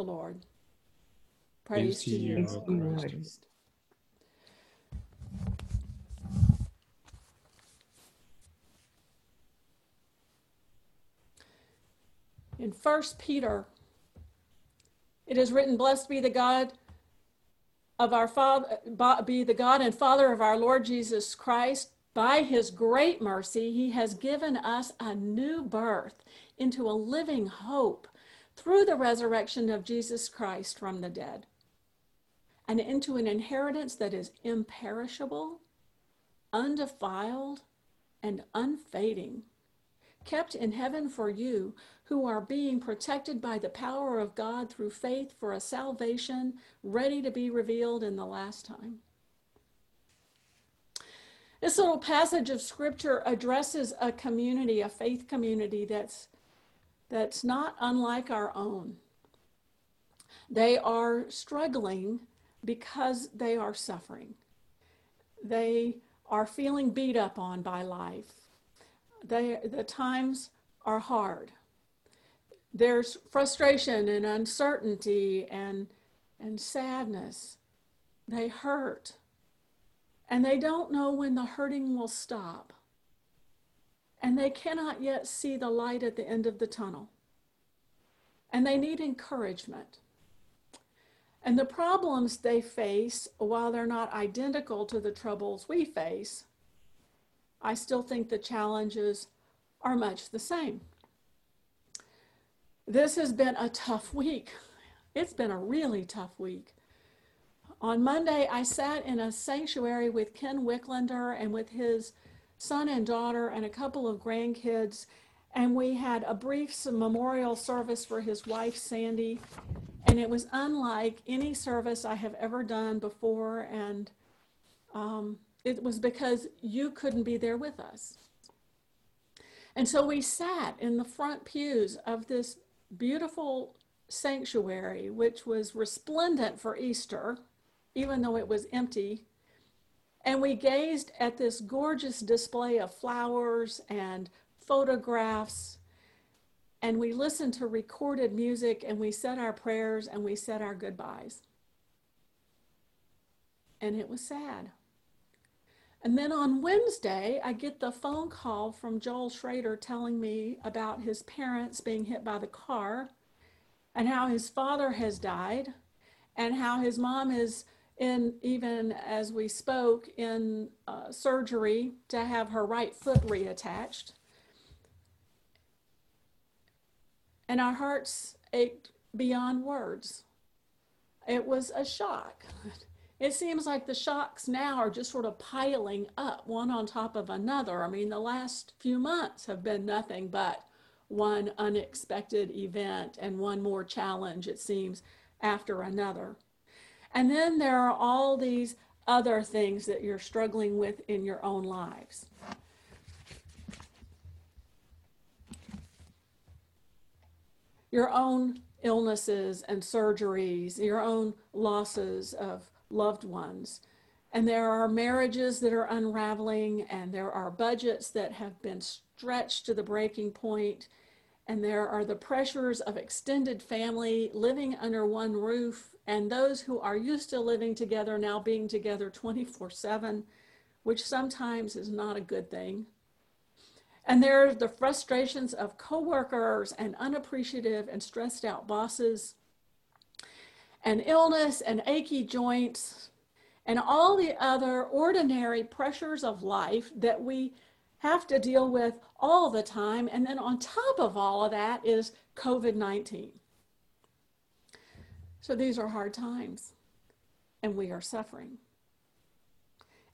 the Lord. Praise, to you, Praise O to you, Christ. Lord. In First Peter, it is written, "Blessed be the God of our Father, be the God and Father of our Lord Jesus Christ. By His great mercy, He has given us a new birth into a living hope through the resurrection of Jesus Christ from the dead, and into an inheritance that is imperishable, undefiled, and unfading." kept in heaven for you who are being protected by the power of God through faith for a salvation ready to be revealed in the last time. This little passage of scripture addresses a community, a faith community that's that's not unlike our own. They are struggling because they are suffering. They are feeling beat up on by life they, the times are hard. There's frustration and uncertainty and, and sadness. They hurt. And they don't know when the hurting will stop. And they cannot yet see the light at the end of the tunnel. And they need encouragement. And the problems they face, while they're not identical to the troubles we face, I still think the challenges are much the same. This has been a tough week. It's been a really tough week. On Monday, I sat in a sanctuary with Ken Wicklander and with his son and daughter and a couple of grandkids, and we had a brief memorial service for his wife, Sandy. And it was unlike any service I have ever done before. And um, it was because you couldn't be there with us. And so we sat in the front pews of this beautiful sanctuary, which was resplendent for Easter, even though it was empty. And we gazed at this gorgeous display of flowers and photographs. And we listened to recorded music and we said our prayers and we said our goodbyes. And it was sad. And then on Wednesday, I get the phone call from Joel Schrader telling me about his parents being hit by the car and how his father has died and how his mom is in, even as we spoke, in uh, surgery to have her right foot reattached. And our hearts ached beyond words. It was a shock. it seems like the shocks now are just sort of piling up one on top of another. I mean, the last few months have been nothing but one unexpected event and one more challenge, it seems, after another. And then there are all these other things that you're struggling with in your own lives. Your own illnesses and surgeries, your own losses of loved ones. And there are marriages that are unraveling, and there are budgets that have been stretched to the breaking point, and there are the pressures of extended family living under one roof, and those who are used to living together now being together 24 7, which sometimes is not a good thing. And there are the frustrations of coworkers and unappreciative and stressed out bosses and illness and achy joints and all the other ordinary pressures of life that we have to deal with all the time. And then on top of all of that is COVID 19. So these are hard times, and we are suffering.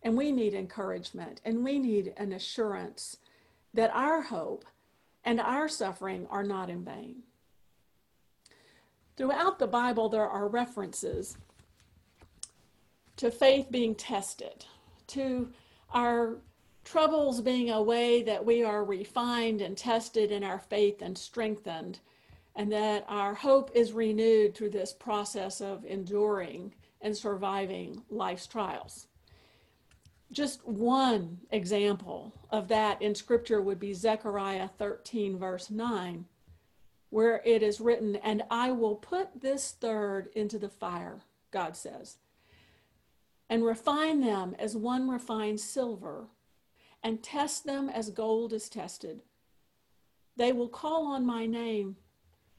And we need encouragement, and we need an assurance that our hope and our suffering are not in vain. Throughout the Bible, there are references to faith being tested, to our troubles being a way that we are refined and tested in our faith and strengthened, and that our hope is renewed through this process of enduring and surviving life's trials. Just one example of that in Scripture would be Zechariah 13, verse 9 where it is written, And I will put this third into the fire, God says, and refine them as one refines silver, and test them as gold is tested. They will call on my name,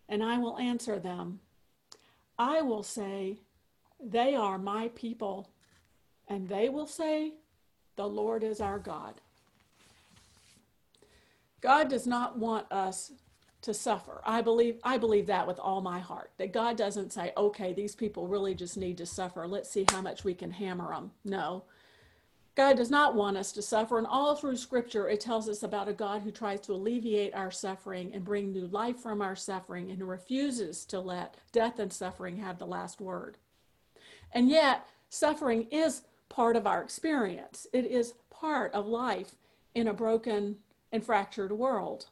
and I will answer them. I will say, They are my people, and they will say, The Lord is our God. God does not want us to suffer. I believe I believe that with all my heart. That God doesn't say, "Okay, these people really just need to suffer. Let's see how much we can hammer them." No. God does not want us to suffer, and all through scripture it tells us about a God who tries to alleviate our suffering and bring new life from our suffering and who refuses to let death and suffering have the last word. And yet, suffering is part of our experience. It is part of life in a broken and fractured world.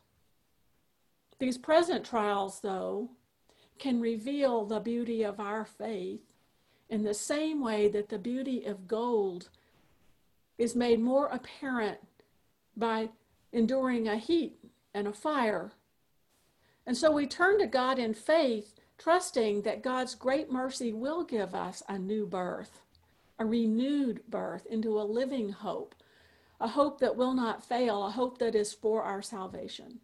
These present trials, though, can reveal the beauty of our faith in the same way that the beauty of gold is made more apparent by enduring a heat and a fire. And so we turn to God in faith, trusting that God's great mercy will give us a new birth, a renewed birth into a living hope, a hope that will not fail, a hope that is for our salvation.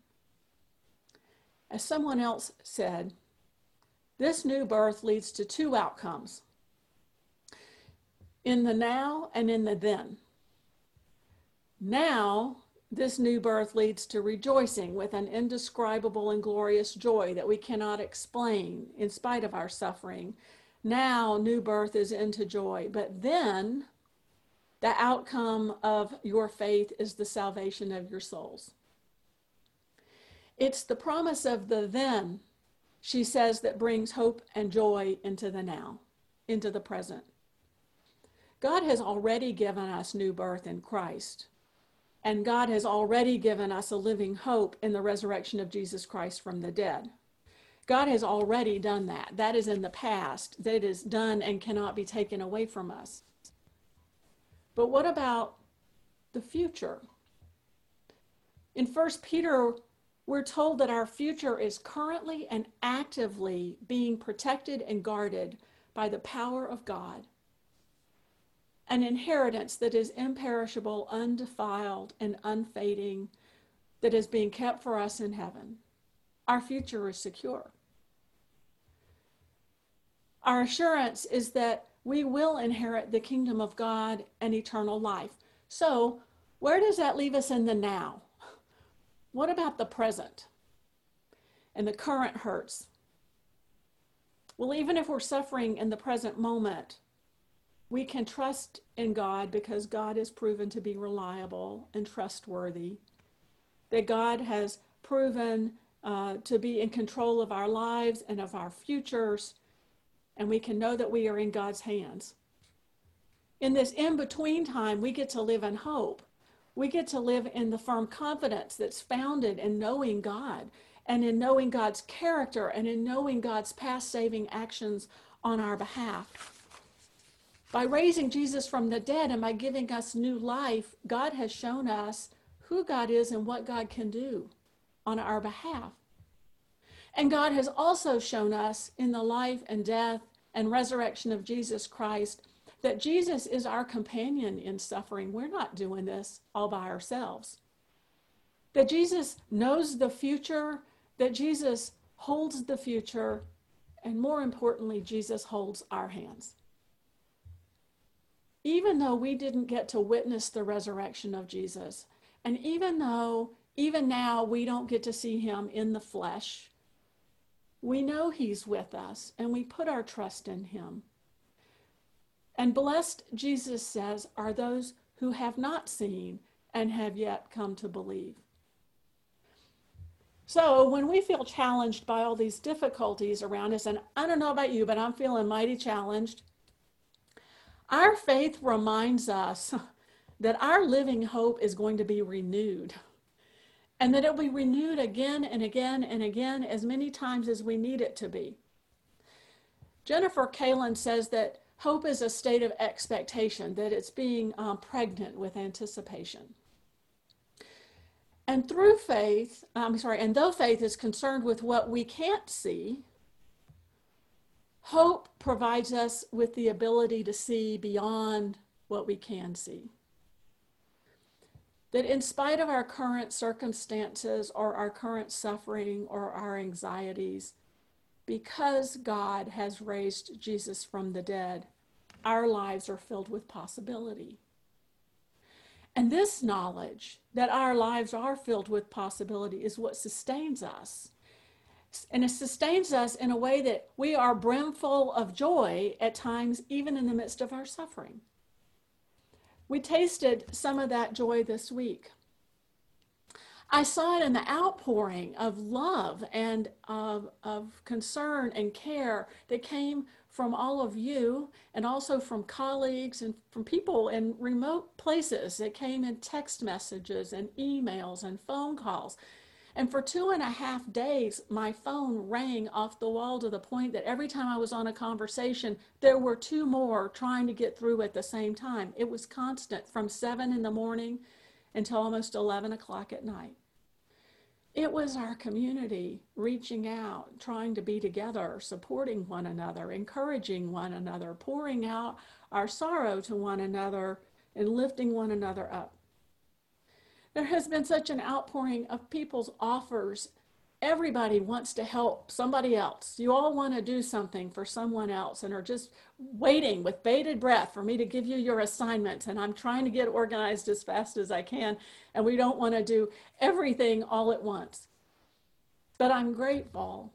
As someone else said, this new birth leads to two outcomes in the now and in the then. Now, this new birth leads to rejoicing with an indescribable and glorious joy that we cannot explain in spite of our suffering. Now, new birth is into joy. But then, the outcome of your faith is the salvation of your souls. It's the promise of the then, she says, that brings hope and joy into the now, into the present. God has already given us new birth in Christ, and God has already given us a living hope in the resurrection of Jesus Christ from the dead. God has already done that. That is in the past. That is done and cannot be taken away from us. But what about the future? In 1 Peter we're told that our future is currently and actively being protected and guarded by the power of God. An inheritance that is imperishable, undefiled, and unfading, that is being kept for us in heaven. Our future is secure. Our assurance is that we will inherit the kingdom of God and eternal life. So, where does that leave us in the now? What about the present and the current hurts? Well, even if we're suffering in the present moment, we can trust in God because God is proven to be reliable and trustworthy. That God has proven uh, to be in control of our lives and of our futures, and we can know that we are in God's hands. In this in between time, we get to live in hope we get to live in the firm confidence that's founded in knowing God and in knowing God's character and in knowing God's past saving actions on our behalf. By raising Jesus from the dead and by giving us new life, God has shown us who God is and what God can do on our behalf. And God has also shown us in the life and death and resurrection of Jesus Christ that Jesus is our companion in suffering. We're not doing this all by ourselves. That Jesus knows the future, that Jesus holds the future, and more importantly, Jesus holds our hands. Even though we didn't get to witness the resurrection of Jesus, and even though even now we don't get to see him in the flesh, we know he's with us and we put our trust in him. And blessed, Jesus says, are those who have not seen and have yet come to believe. So when we feel challenged by all these difficulties around us, and I don't know about you, but I'm feeling mighty challenged, our faith reminds us that our living hope is going to be renewed and that it will be renewed again and again and again as many times as we need it to be. Jennifer Kalen says that Hope is a state of expectation, that it's being um, pregnant with anticipation. And through faith, I'm sorry, and though faith is concerned with what we can't see, hope provides us with the ability to see beyond what we can see. That in spite of our current circumstances or our current suffering or our anxieties, because God has raised Jesus from the dead, our lives are filled with possibility. And this knowledge that our lives are filled with possibility is what sustains us. And it sustains us in a way that we are brimful of joy at times, even in the midst of our suffering. We tasted some of that joy this week. I saw it in the outpouring of love and of, of concern and care that came from all of you and also from colleagues and from people in remote places. It came in text messages and emails and phone calls. And for two and a half days, my phone rang off the wall to the point that every time I was on a conversation, there were two more trying to get through at the same time. It was constant from seven in the morning until almost 11 o'clock at night. It was our community reaching out, trying to be together, supporting one another, encouraging one another, pouring out our sorrow to one another, and lifting one another up. There has been such an outpouring of people's offers everybody wants to help somebody else. You all want to do something for someone else and are just waiting with bated breath for me to give you your assignment. And I'm trying to get organized as fast as I can. And we don't want to do everything all at once. But I'm grateful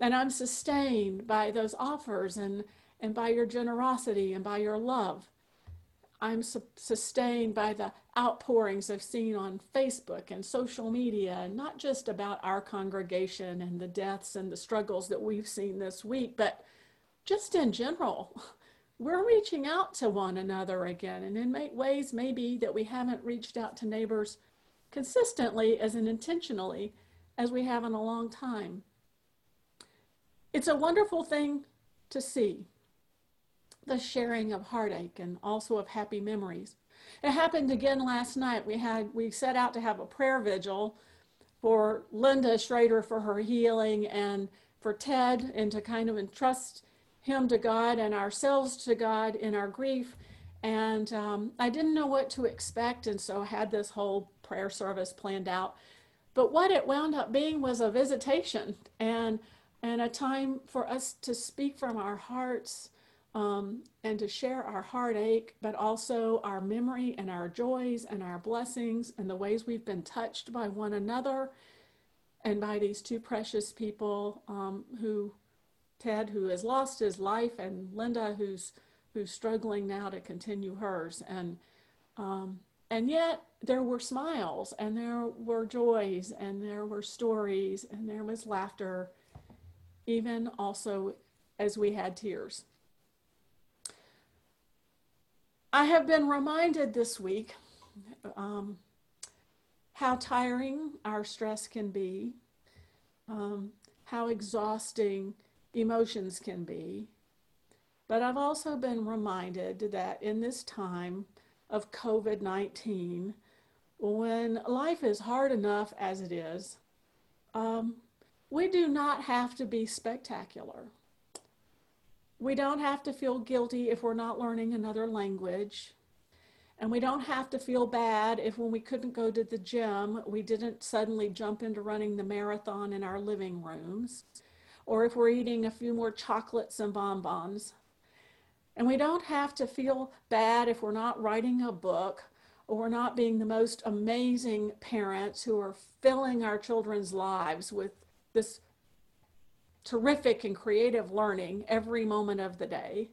and I'm sustained by those offers and, and by your generosity and by your love. I'm su- sustained by the outpourings I've seen on Facebook and social media, and not just about our congregation and the deaths and the struggles that we've seen this week, but just in general. We're reaching out to one another again, and in ways maybe that we haven't reached out to neighbors consistently as and intentionally as we have in a long time. It's a wonderful thing to see the sharing of heartache and also of happy memories. It happened again last night. We had we set out to have a prayer vigil for Linda Schrader for her healing and for Ted and to kind of entrust him to God and ourselves to God in our grief. And um, I didn't know what to expect, and so I had this whole prayer service planned out. But what it wound up being was a visitation and and a time for us to speak from our hearts um, and to share our heartache, but also our memory and our joys and our blessings and the ways we've been touched by one another and by these two precious people um, who, Ted, who has lost his life, and Linda, who's who's struggling now to continue hers. And um, and yet there were smiles and there were joys and there were stories and there was laughter, even also as we had tears. I have been reminded this week um, how tiring our stress can be, um, how exhausting emotions can be. But I've also been reminded that in this time of COVID 19, when life is hard enough as it is, um, we do not have to be spectacular. We don't have to feel guilty if we're not learning another language. And we don't have to feel bad if when we couldn't go to the gym, we didn't suddenly jump into running the marathon in our living rooms, or if we're eating a few more chocolates and bonbons. And we don't have to feel bad if we're not writing a book or we're not being the most amazing parents who are filling our children's lives with this terrific and creative learning every moment of the day.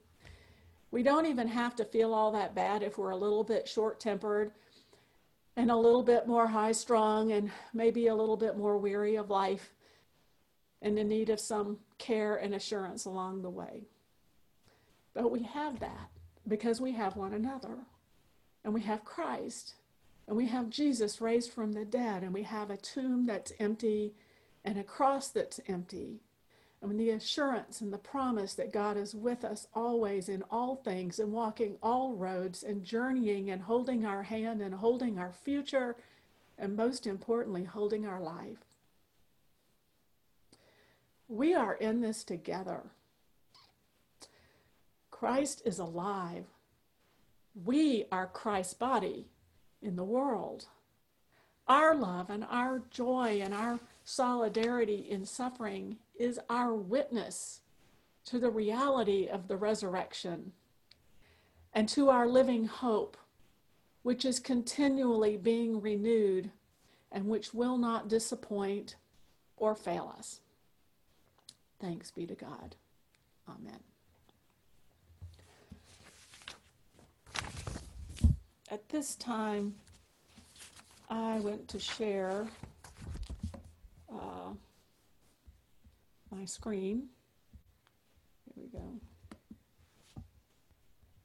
We don't even have to feel all that bad if we're a little bit short tempered and a little bit more high strung and maybe a little bit more weary of life and in need of some care and assurance along the way. But we have that because we have one another and we have Christ and we have Jesus raised from the dead and we have a tomb that's empty and a cross that's empty and the assurance and the promise that God is with us always in all things and walking all roads and journeying and holding our hand and holding our future and most importantly, holding our life. We are in this together. Christ is alive. We are Christ's body in the world. Our love and our joy and our solidarity in suffering is our witness to the reality of the resurrection and to our living hope, which is continually being renewed and which will not disappoint or fail us. Thanks be to God. Amen. At this time, I went to share uh, my screen. Here we go.